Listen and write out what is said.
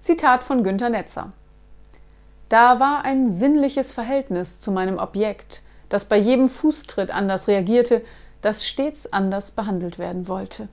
Zitat von Günter Netzer. Da war ein sinnliches Verhältnis zu meinem Objekt, das bei jedem Fußtritt anders reagierte, das stets anders behandelt werden wollte.